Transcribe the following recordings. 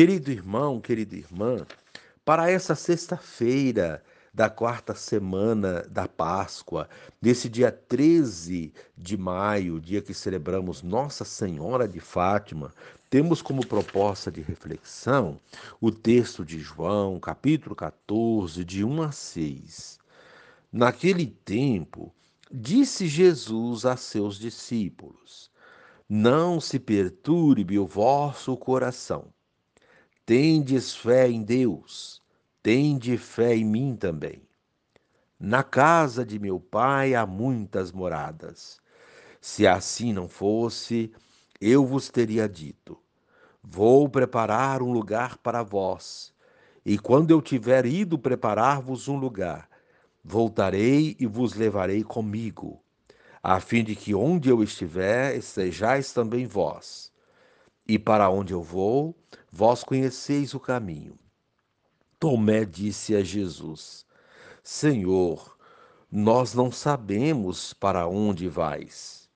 Querido irmão, querida irmã, para essa sexta-feira da quarta semana da Páscoa, nesse dia 13 de maio, dia que celebramos Nossa Senhora de Fátima, temos como proposta de reflexão o texto de João, capítulo 14, de 1 a 6. Naquele tempo, disse Jesus a seus discípulos: Não se perturbe o vosso coração. Tendes fé em Deus, tende fé em mim também. Na casa de meu pai há muitas moradas. Se assim não fosse, eu vos teria dito: Vou preparar um lugar para vós, e quando eu tiver ido preparar-vos um lugar, voltarei e vos levarei comigo, a fim de que onde eu estiver estejais também vós. E para onde eu vou, vós conheceis o caminho. Tomé disse a Jesus: Senhor, nós não sabemos para onde vais.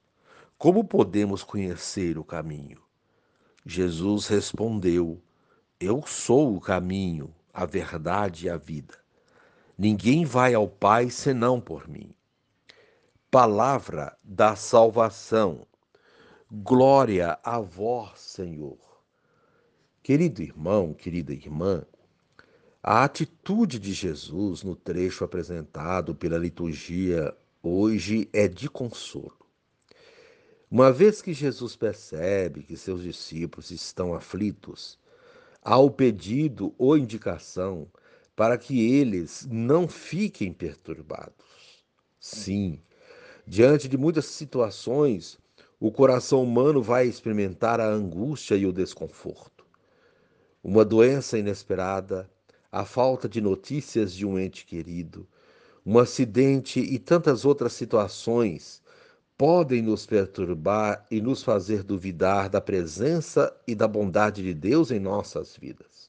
Como podemos conhecer o caminho? Jesus respondeu: Eu sou o caminho, a verdade e a vida. Ninguém vai ao Pai senão por mim. Palavra da salvação. Glória a vós, Senhor. Querido irmão, querida irmã, a atitude de Jesus no trecho apresentado pela liturgia hoje é de consolo. Uma vez que Jesus percebe que seus discípulos estão aflitos, há o pedido ou indicação para que eles não fiquem perturbados. Sim, diante de muitas situações, o coração humano vai experimentar a angústia e o desconforto. Uma doença inesperada, a falta de notícias de um ente querido, um acidente e tantas outras situações podem nos perturbar e nos fazer duvidar da presença e da bondade de Deus em nossas vidas.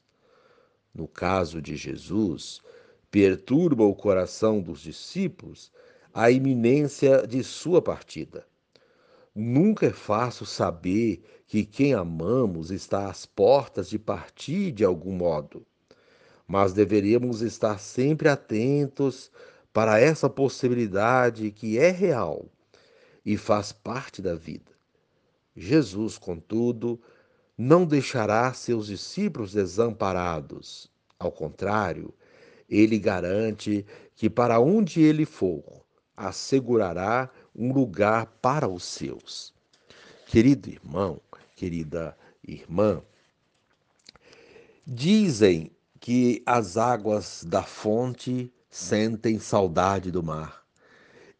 No caso de Jesus, perturba o coração dos discípulos a iminência de sua partida. Nunca é fácil saber que quem amamos está às portas de partir de algum modo, mas deveríamos estar sempre atentos para essa possibilidade que é real e faz parte da vida. Jesus, contudo, não deixará seus discípulos desamparados. Ao contrário, ele garante que para onde ele for, assegurará um lugar para os seus. Querido irmão, querida irmã, dizem que as águas da fonte sentem saudade do mar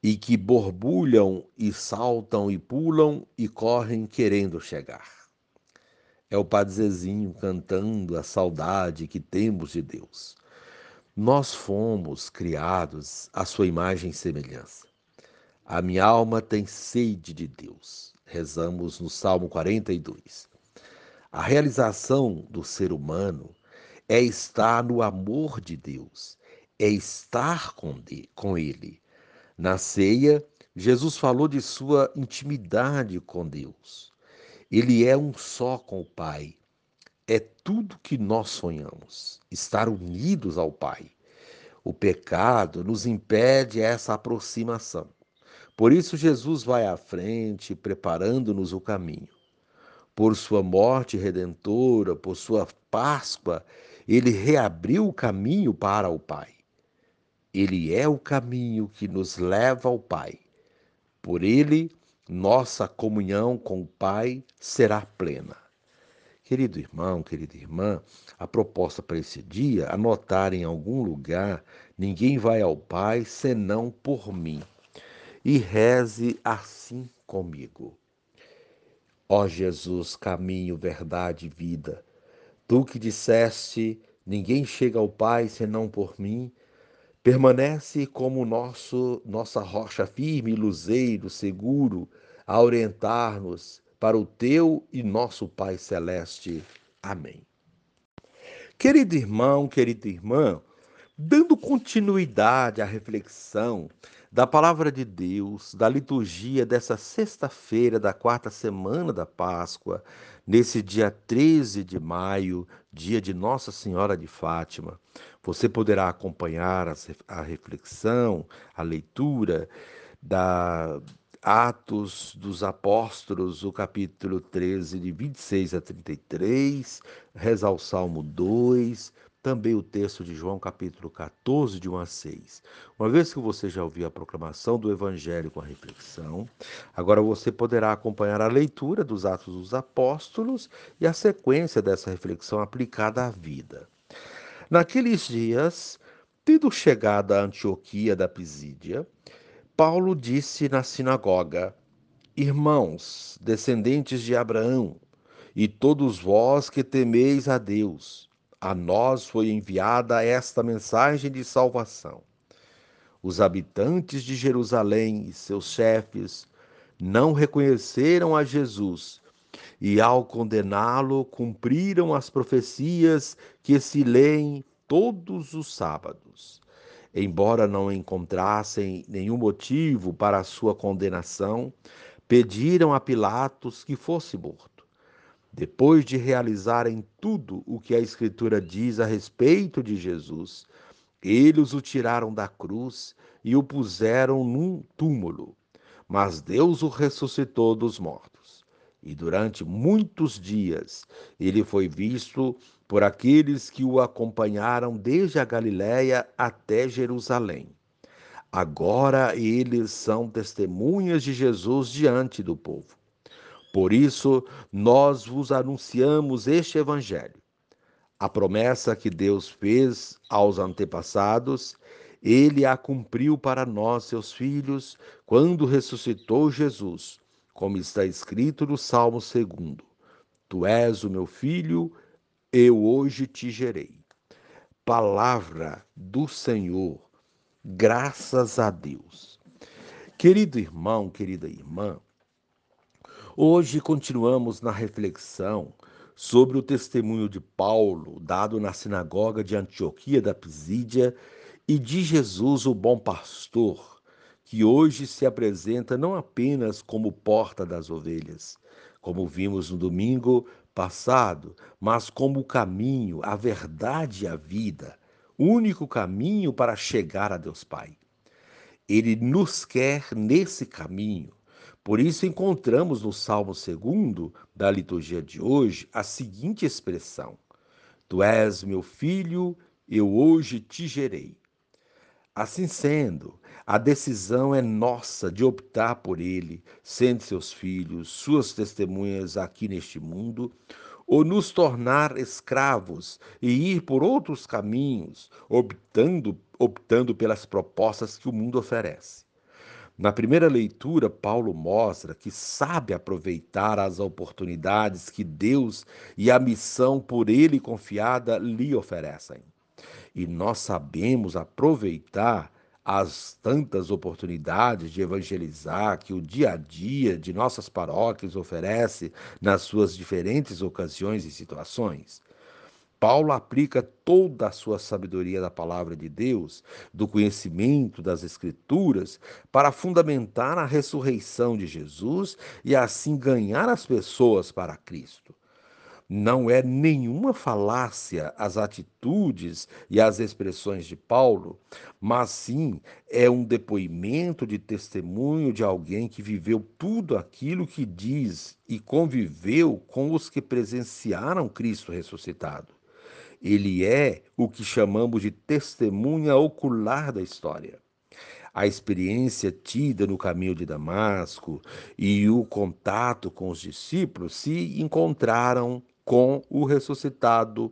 e que borbulham e saltam e pulam e correm querendo chegar. É o Padre Zezinho cantando a saudade que temos de Deus. Nós fomos criados à sua imagem e semelhança. A minha alma tem sede de Deus. Rezamos no Salmo 42. A realização do ser humano é estar no amor de Deus, é estar com, Ele na ceia, Jesus falou de sua intimidade com Deus. Ele é um só com o Pai. É tudo que nós sonhamos, estar unidos ao Pai. O pecado nos impede essa aproximação. Por isso, Jesus vai à frente, preparando-nos o caminho. Por sua morte redentora, por sua Páscoa, ele reabriu o caminho para o Pai. Ele é o caminho que nos leva ao Pai. Por ele, nossa comunhão com o Pai será plena. Querido irmão, querida irmã, a proposta para esse dia, anotar em algum lugar: ninguém vai ao Pai senão por mim. E reze assim comigo. Ó Jesus, caminho, verdade e vida, tu que disseste: ninguém chega ao Pai senão por mim permanece como nosso nossa rocha firme luzeiro seguro a orientar-nos para o teu e nosso Pai celeste. Amém. Querido irmão, querida irmã, dando continuidade à reflexão da palavra de Deus, da liturgia dessa sexta-feira da quarta semana da Páscoa, nesse dia 13 de maio, dia de Nossa Senhora de Fátima. Você poderá acompanhar a reflexão, a leitura da Atos dos Apóstolos, o capítulo 13, de 26 a 33, rezar o Salmo 2, também o texto de João, capítulo 14, de 1 a 6. Uma vez que você já ouviu a proclamação do Evangelho com a reflexão, agora você poderá acompanhar a leitura dos Atos dos Apóstolos e a sequência dessa reflexão aplicada à vida. Naqueles dias, tendo chegado a Antioquia da Pisídia, Paulo disse na sinagoga: Irmãos, descendentes de Abraão, e todos vós que temeis a Deus, a nós foi enviada esta mensagem de salvação. Os habitantes de Jerusalém e seus chefes não reconheceram a Jesus e, ao condená-lo, cumpriram as profecias que se leem todos os sábados. Embora não encontrassem nenhum motivo para a sua condenação, pediram a Pilatos que fosse morto. Depois de realizarem tudo o que a Escritura diz a respeito de Jesus, eles o tiraram da cruz e o puseram num túmulo. Mas Deus o ressuscitou dos mortos. E durante muitos dias ele foi visto por aqueles que o acompanharam desde a Galiléia até Jerusalém. Agora eles são testemunhas de Jesus diante do povo. Por isso, nós vos anunciamos este Evangelho. A promessa que Deus fez aos antepassados, ele a cumpriu para nós, seus filhos, quando ressuscitou Jesus, como está escrito no Salmo 2: Tu és o meu filho, eu hoje te gerei. Palavra do Senhor, graças a Deus. Querido irmão, querida irmã, Hoje continuamos na reflexão sobre o testemunho de Paulo, dado na sinagoga de Antioquia da Pisídia, e de Jesus, o bom pastor, que hoje se apresenta não apenas como porta das ovelhas, como vimos no domingo passado, mas como o caminho, a verdade e a vida, único caminho para chegar a Deus Pai. Ele nos quer nesse caminho por isso encontramos no Salmo 2 da liturgia de hoje a seguinte expressão: Tu és meu filho, eu hoje te gerei. Assim sendo, a decisão é nossa de optar por ele, sendo seus filhos, suas testemunhas aqui neste mundo, ou nos tornar escravos e ir por outros caminhos, optando, optando pelas propostas que o mundo oferece. Na primeira leitura, Paulo mostra que sabe aproveitar as oportunidades que Deus e a missão por ele confiada lhe oferecem. E nós sabemos aproveitar as tantas oportunidades de evangelizar que o dia a dia de nossas paróquias oferece nas suas diferentes ocasiões e situações. Paulo aplica toda a sua sabedoria da palavra de Deus, do conhecimento das Escrituras, para fundamentar a ressurreição de Jesus e assim ganhar as pessoas para Cristo. Não é nenhuma falácia as atitudes e as expressões de Paulo, mas sim é um depoimento de testemunho de alguém que viveu tudo aquilo que diz e conviveu com os que presenciaram Cristo ressuscitado. Ele é o que chamamos de testemunha ocular da história. A experiência tida no caminho de Damasco e o contato com os discípulos se encontraram com o ressuscitado,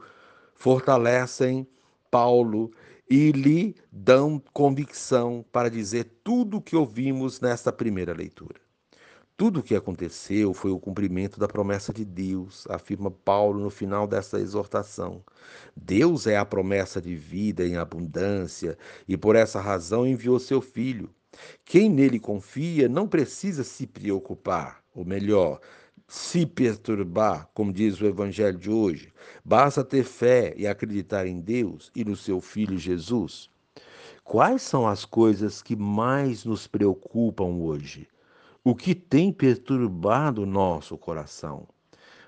fortalecem Paulo e lhe dão convicção para dizer tudo o que ouvimos nesta primeira leitura. Tudo o que aconteceu foi o cumprimento da promessa de Deus, afirma Paulo no final dessa exortação. Deus é a promessa de vida em abundância e por essa razão enviou seu Filho. Quem nele confia não precisa se preocupar, ou melhor, se perturbar, como diz o Evangelho de hoje. Basta ter fé e acreditar em Deus e no seu Filho Jesus. Quais são as coisas que mais nos preocupam hoje? O que tem perturbado nosso coração.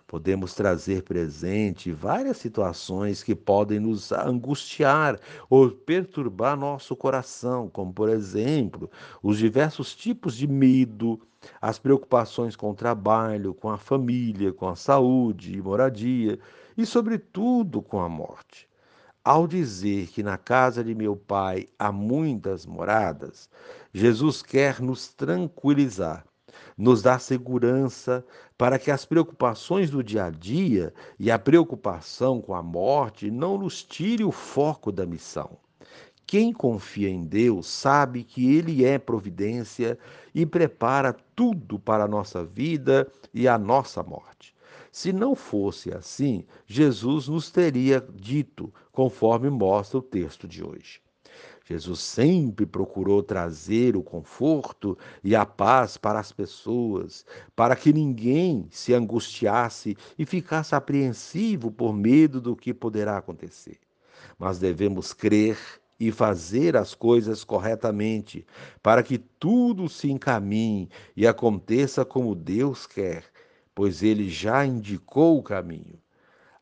Podemos trazer presente várias situações que podem nos angustiar ou perturbar nosso coração, como, por exemplo, os diversos tipos de medo, as preocupações com o trabalho, com a família, com a saúde e moradia, e, sobretudo, com a morte. Ao dizer que na casa de meu pai há muitas moradas, Jesus quer nos tranquilizar nos dá segurança para que as preocupações do dia a dia e a preocupação com a morte não nos tire o foco da missão. Quem confia em Deus sabe que Ele é providência e prepara tudo para a nossa vida e a nossa morte. Se não fosse assim, Jesus nos teria dito, conforme mostra o texto de hoje. Jesus sempre procurou trazer o conforto e a paz para as pessoas, para que ninguém se angustiasse e ficasse apreensivo por medo do que poderá acontecer. Mas devemos crer e fazer as coisas corretamente, para que tudo se encaminhe e aconteça como Deus quer, pois Ele já indicou o caminho.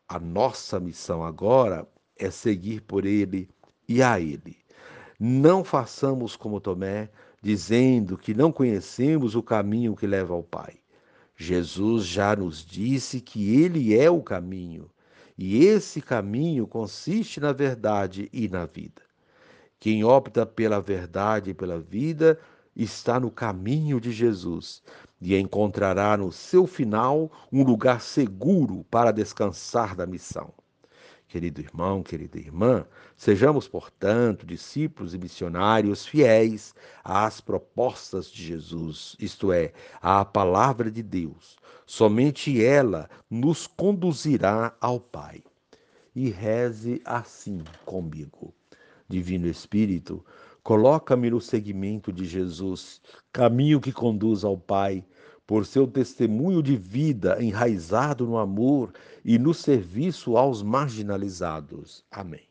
A nossa missão agora é seguir por Ele e a Ele. Não façamos como Tomé, dizendo que não conhecemos o caminho que leva ao Pai. Jesus já nos disse que Ele é o caminho, e esse caminho consiste na verdade e na vida. Quem opta pela verdade e pela vida está no caminho de Jesus e encontrará no seu final um lugar seguro para descansar da missão. Querido irmão, querida irmã, sejamos, portanto, discípulos e missionários fiéis às propostas de Jesus, isto é, à palavra de Deus. Somente ela nos conduzirá ao Pai. E reze assim comigo. Divino Espírito, coloca-me no seguimento de Jesus, caminho que conduz ao Pai por seu testemunho de vida enraizado no amor e no serviço aos marginalizados. Amém.